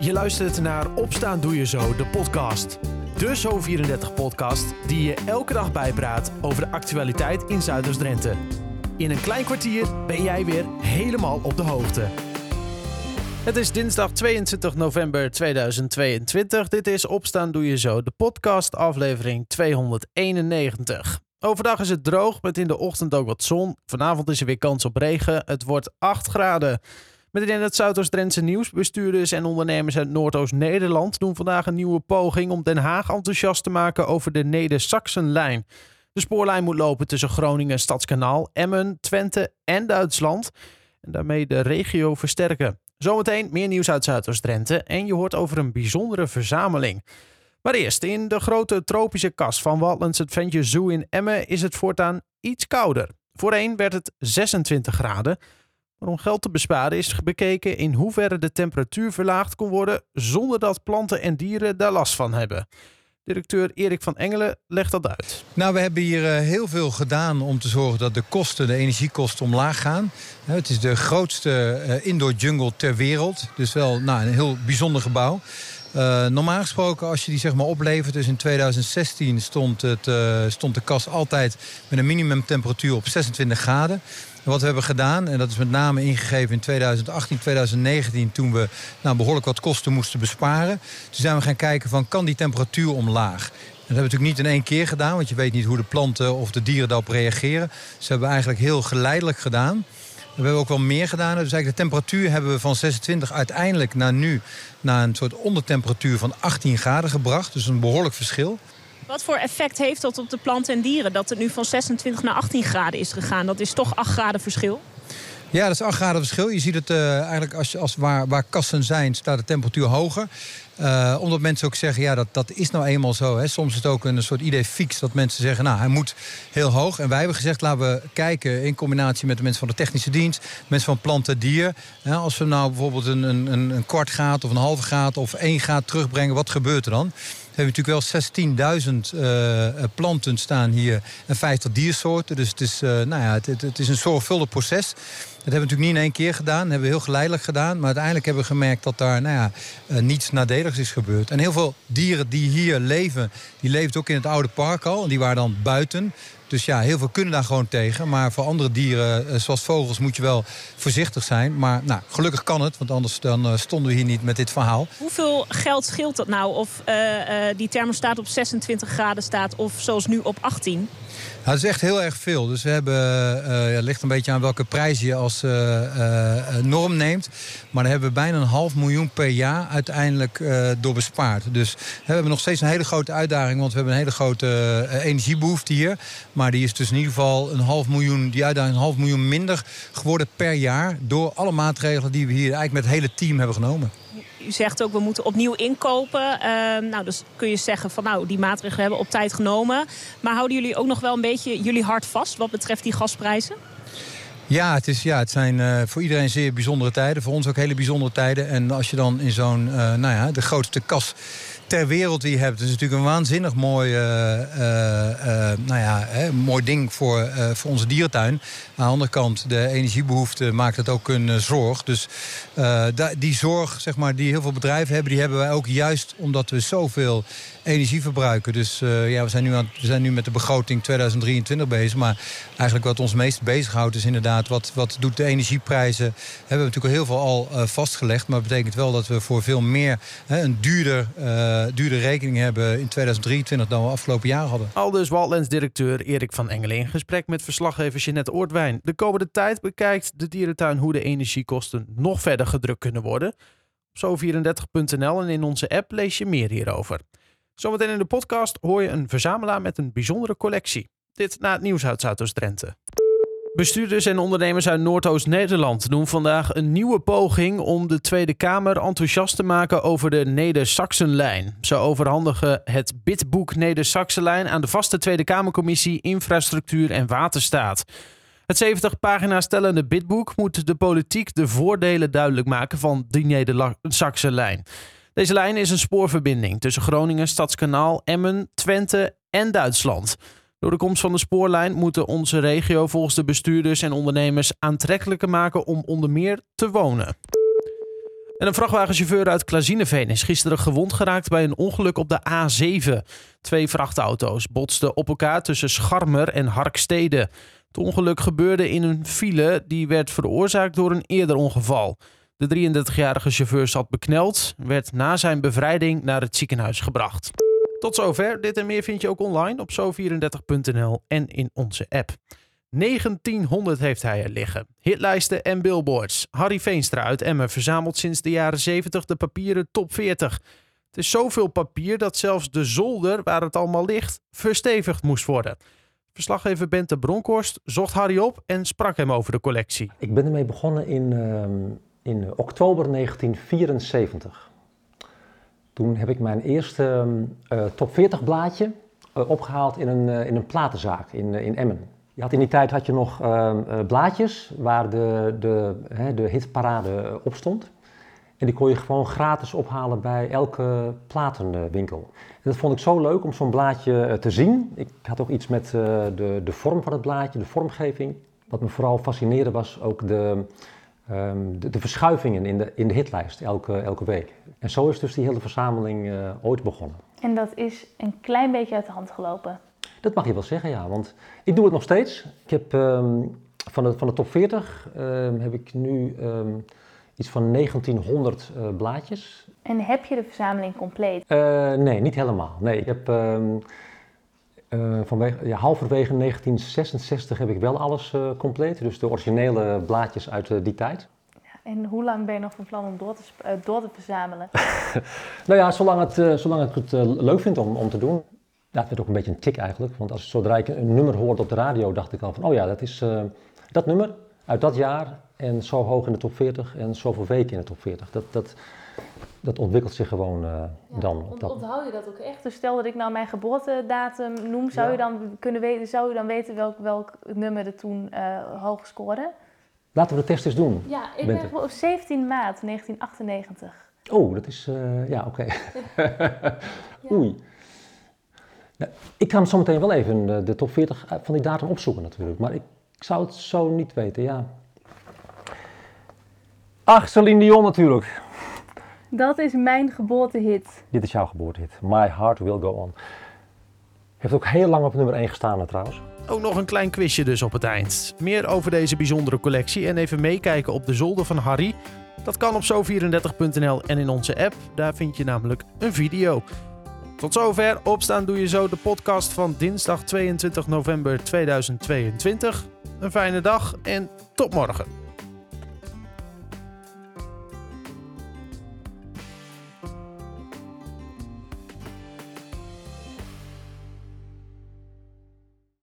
Je luistert naar Opstaan Doe Je Zo, de podcast. De Zo34-podcast die je elke dag bijpraat over de actualiteit in Zuiders-Drenthe. In een klein kwartier ben jij weer helemaal op de hoogte. Het is dinsdag 22 november 2022. Dit is Opstaan Doe Je Zo, de podcast aflevering 291. Overdag is het droog, met in de ochtend ook wat zon. Vanavond is er weer kans op regen. Het wordt 8 graden. Met in het Zuidoost-Drentse nieuws. Bestuurders en ondernemers uit Noordoost-Nederland doen vandaag een nieuwe poging om Den Haag enthousiast te maken over de Neder-Saxenlijn. De spoorlijn moet lopen tussen Groningen, Stadskanaal, Emmen, Twente en Duitsland. En daarmee de regio versterken. Zometeen meer nieuws uit Zuidoost-Drenthe en je hoort over een bijzondere verzameling. Maar eerst, in de grote tropische kas van Wildlands Adventure Zoo in Emmen is het voortaan iets kouder. Voorheen werd het 26 graden. Maar om geld te besparen is bekeken in hoeverre de temperatuur verlaagd kon worden zonder dat planten en dieren daar last van hebben. Directeur Erik van Engelen legt dat uit. Nou, we hebben hier uh, heel veel gedaan om te zorgen dat de kosten, de energiekosten omlaag gaan. Uh, het is de grootste uh, indoor jungle ter wereld. Dus wel nou, een heel bijzonder gebouw. Uh, normaal gesproken, als je die zeg maar oplevert, dus in 2016 stond, het, uh, stond de kas altijd met een minimumtemperatuur op 26 graden. En wat we hebben gedaan, en dat is met name ingegeven in 2018, 2019, toen we nou, behoorlijk wat kosten moesten besparen. Toen zijn we gaan kijken van kan die temperatuur omlaag. Dat hebben we natuurlijk niet in één keer gedaan, want je weet niet hoe de planten of de dieren daarop reageren. Dus we hebben eigenlijk heel geleidelijk gedaan. We hebben ook wel meer gedaan. Dus eigenlijk de temperatuur hebben we van 26 uiteindelijk naar nu... naar een soort ondertemperatuur van 18 graden gebracht. Dus een behoorlijk verschil. Wat voor effect heeft dat op de planten en dieren? Dat het nu van 26 naar 18 graden is gegaan. Dat is toch 8 graden verschil? Ja, dat is 8 graden verschil. Je ziet het uh, eigenlijk als, als waar, waar kassen zijn, staat de temperatuur hoger. Uh, omdat mensen ook zeggen, ja, dat, dat is nou eenmaal zo. Hè. Soms is het ook een soort idee fix dat mensen zeggen, nou, hij moet heel hoog. En wij hebben gezegd, laten we kijken in combinatie met de mensen van de technische dienst, mensen van planten en dier. Hè, als we nou bijvoorbeeld een, een, een kwart graad of een halve graad of één graad terugbrengen, wat gebeurt er dan? We hebben natuurlijk wel 16.000 uh, planten staan hier en 50 diersoorten. Dus het is, nou ja, het, het, het is een zorgvuldig proces. Dat hebben we natuurlijk niet in één keer gedaan. Dat hebben we heel geleidelijk gedaan. Maar uiteindelijk hebben we gemerkt dat daar nou ja, uh, niets nadeligs is gebeurd. En heel veel dieren die hier leven, die leefden ook in het oude park al. En die waren dan buiten. Dus ja, heel veel kunnen daar gewoon tegen. Maar voor andere dieren, zoals vogels, moet je wel voorzichtig zijn. Maar nou, gelukkig kan het, want anders dan, uh, stonden we hier niet met dit verhaal. Hoeveel geld scheelt dat nou of uh, die thermostaat op 26 graden staat of zoals nu op 18? Nou, dat is echt heel erg veel. Dus we hebben, uh, ja, ligt een beetje aan welke prijs je als uh, uh, norm neemt. Maar dan hebben we bijna een half miljoen per jaar uiteindelijk door bespaard. Dus we hebben nog steeds een hele grote uitdaging. Want we hebben een hele grote energiebehoefte hier. Maar die is dus in ieder geval een half miljoen, die uitdaging een half miljoen minder geworden per jaar. Door alle maatregelen die we hier eigenlijk met het hele team hebben genomen. U zegt ook, we moeten opnieuw inkopen. Uh, nou, dus kun je zeggen van nou, die maatregelen hebben we op tijd genomen. Maar houden jullie ook nog wel een beetje jullie hart vast wat betreft die gasprijzen? Ja, het, is, ja, het zijn uh, voor iedereen zeer bijzondere tijden. Voor ons ook hele bijzondere tijden. En als je dan in zo'n, uh, nou ja, de grootste kas ter wereld die je hebt. Is natuurlijk een waanzinnig mooi, uh, uh, nou ja, hè, mooi ding voor, voor onze dierentuin. Aan de andere kant, de energiebehoefte maakt het ook een zorg. Dus die zorg zeg maar, die heel veel bedrijven hebben, die hebben wij ook juist omdat we zoveel energie verbruiken. Dus ja, we zijn, nu aan, we zijn nu met de begroting 2023 bezig. Maar eigenlijk wat ons meest bezighoudt is inderdaad... wat, wat doet de energieprijzen. Hebben we natuurlijk al heel veel al vastgelegd. Maar dat betekent wel dat we voor veel meer hè, een duurder, duurder rekening hebben in 2023... dan we afgelopen jaar hadden. Al dus Wildlands-directeur Erik van Engelen in gesprek met verslaggever Jeanette Oortwijn. De komende tijd bekijkt de dierentuin hoe de energiekosten nog verder gedrukt kunnen worden. Op zo34.nl en in onze app lees je meer hierover. Zometeen in de podcast hoor je een verzamelaar met een bijzondere collectie. Dit na het nieuws uit Zuidoost-Drenthe. Bestuurders en ondernemers uit Noordoost-Nederland doen vandaag een nieuwe poging om de Tweede Kamer enthousiast te maken over de Neder-Saxenlijn. Ze overhandigen het bidboek Neder-Saxenlijn aan de vaste Tweede Kamercommissie Infrastructuur en Waterstaat. Het 70 pagina's stellende bidboek moet de politiek de voordelen duidelijk maken van die Neder-Saxenlijn. Deze lijn is een spoorverbinding tussen Groningen, Stadskanaal, Emmen, Twente en Duitsland. Door de komst van de spoorlijn moeten onze regio volgens de bestuurders en ondernemers aantrekkelijker maken om onder meer te wonen. En een vrachtwagenchauffeur uit Klazineveen is gisteren gewond geraakt bij een ongeluk op de A7. Twee vrachtauto's botsten op elkaar tussen Scharmer en Harkstede. Het ongeluk gebeurde in een file die werd veroorzaakt door een eerder ongeval. De 33-jarige chauffeur zat bekneld, werd na zijn bevrijding naar het ziekenhuis gebracht. Tot zover. Dit en meer vind je ook online op zo34.nl en in onze app. 1900 heeft hij er liggen. Hitlijsten en billboards. Harry Veenstra uit Emmen verzamelt sinds de jaren 70 de papieren top 40. Het is zoveel papier dat zelfs de zolder waar het allemaal ligt verstevigd moest worden. Verslaggever Bente Bronkhorst zocht Harry op en sprak hem over de collectie. Ik ben ermee begonnen in, uh, in oktober 1974. Toen heb ik mijn eerste uh, top 40 blaadje uh, opgehaald in een, in een platenzaak in, in Emmen. Je had in die tijd had je nog blaadjes waar de, de, de hitparade op stond. En die kon je gewoon gratis ophalen bij elke platenwinkel. En dat vond ik zo leuk om zo'n blaadje te zien. Ik had ook iets met de, de vorm van het blaadje, de vormgeving. Wat me vooral fascineerde was ook de, um, de, de, verschuivingen in de, in de hitlijst elke, elke week. En zo is dus die hele verzameling uh, ooit begonnen. En dat is een klein beetje uit de hand gelopen? Dat mag je wel zeggen, ja. Want ik doe het nog steeds. Ik heb um, van, de, van de top 40 um, heb ik nu iets van 1900 uh, blaadjes. En heb je de verzameling compleet? Uh, nee, niet helemaal. Nee, ik heb uh, vanwege, ja, halverwege 1966 heb ik wel alles uh, compleet, dus de originele blaadjes uit uh, die tijd. En hoe lang ben je nog van plan om door te, door te verzamelen? nou ja, zolang, het, zolang ik het leuk vind om, om te doen. Ja, het werd ook een beetje een tik eigenlijk, want als, zodra ik een nummer hoorde op de radio, dacht ik al van, oh ja, dat is dat nummer uit dat jaar en zo hoog in de top 40 en zoveel weken in de top 40. Dat, dat, dat ontwikkelt zich gewoon uh, ja, dan. Dat... Onthoud je dat ook echt? Dus stel dat ik nou mijn geboortedatum noem, zou, ja. je, dan kunnen weten, zou je dan weten welk, welk nummer er toen uh, hoog scoorde? Laten we de test eens doen. Ja, ik ben op 17 maart 1998. Oh, dat is, uh, ja, oké. Okay. Oei. Nou, ik kan zo meteen wel even de, top 40 van die datum opzoeken natuurlijk, maar ik, ik zou het zo niet weten, ja. Ach, Celine Dion natuurlijk. Dat is mijn geboortehit. Dit is jouw geboortehit. My Heart Will Go On. Heeft ook heel lang op nummer 1 gestaan trouwens. Ook nog een klein quizje dus op het eind. Meer over deze bijzondere collectie en even meekijken op de zolder van Harry. Dat kan op zo34.nl en in onze app. Daar vind je namelijk een video. Tot zover. Opstaan doe je zo de podcast van dinsdag 22 november 2022. Een fijne dag en tot morgen.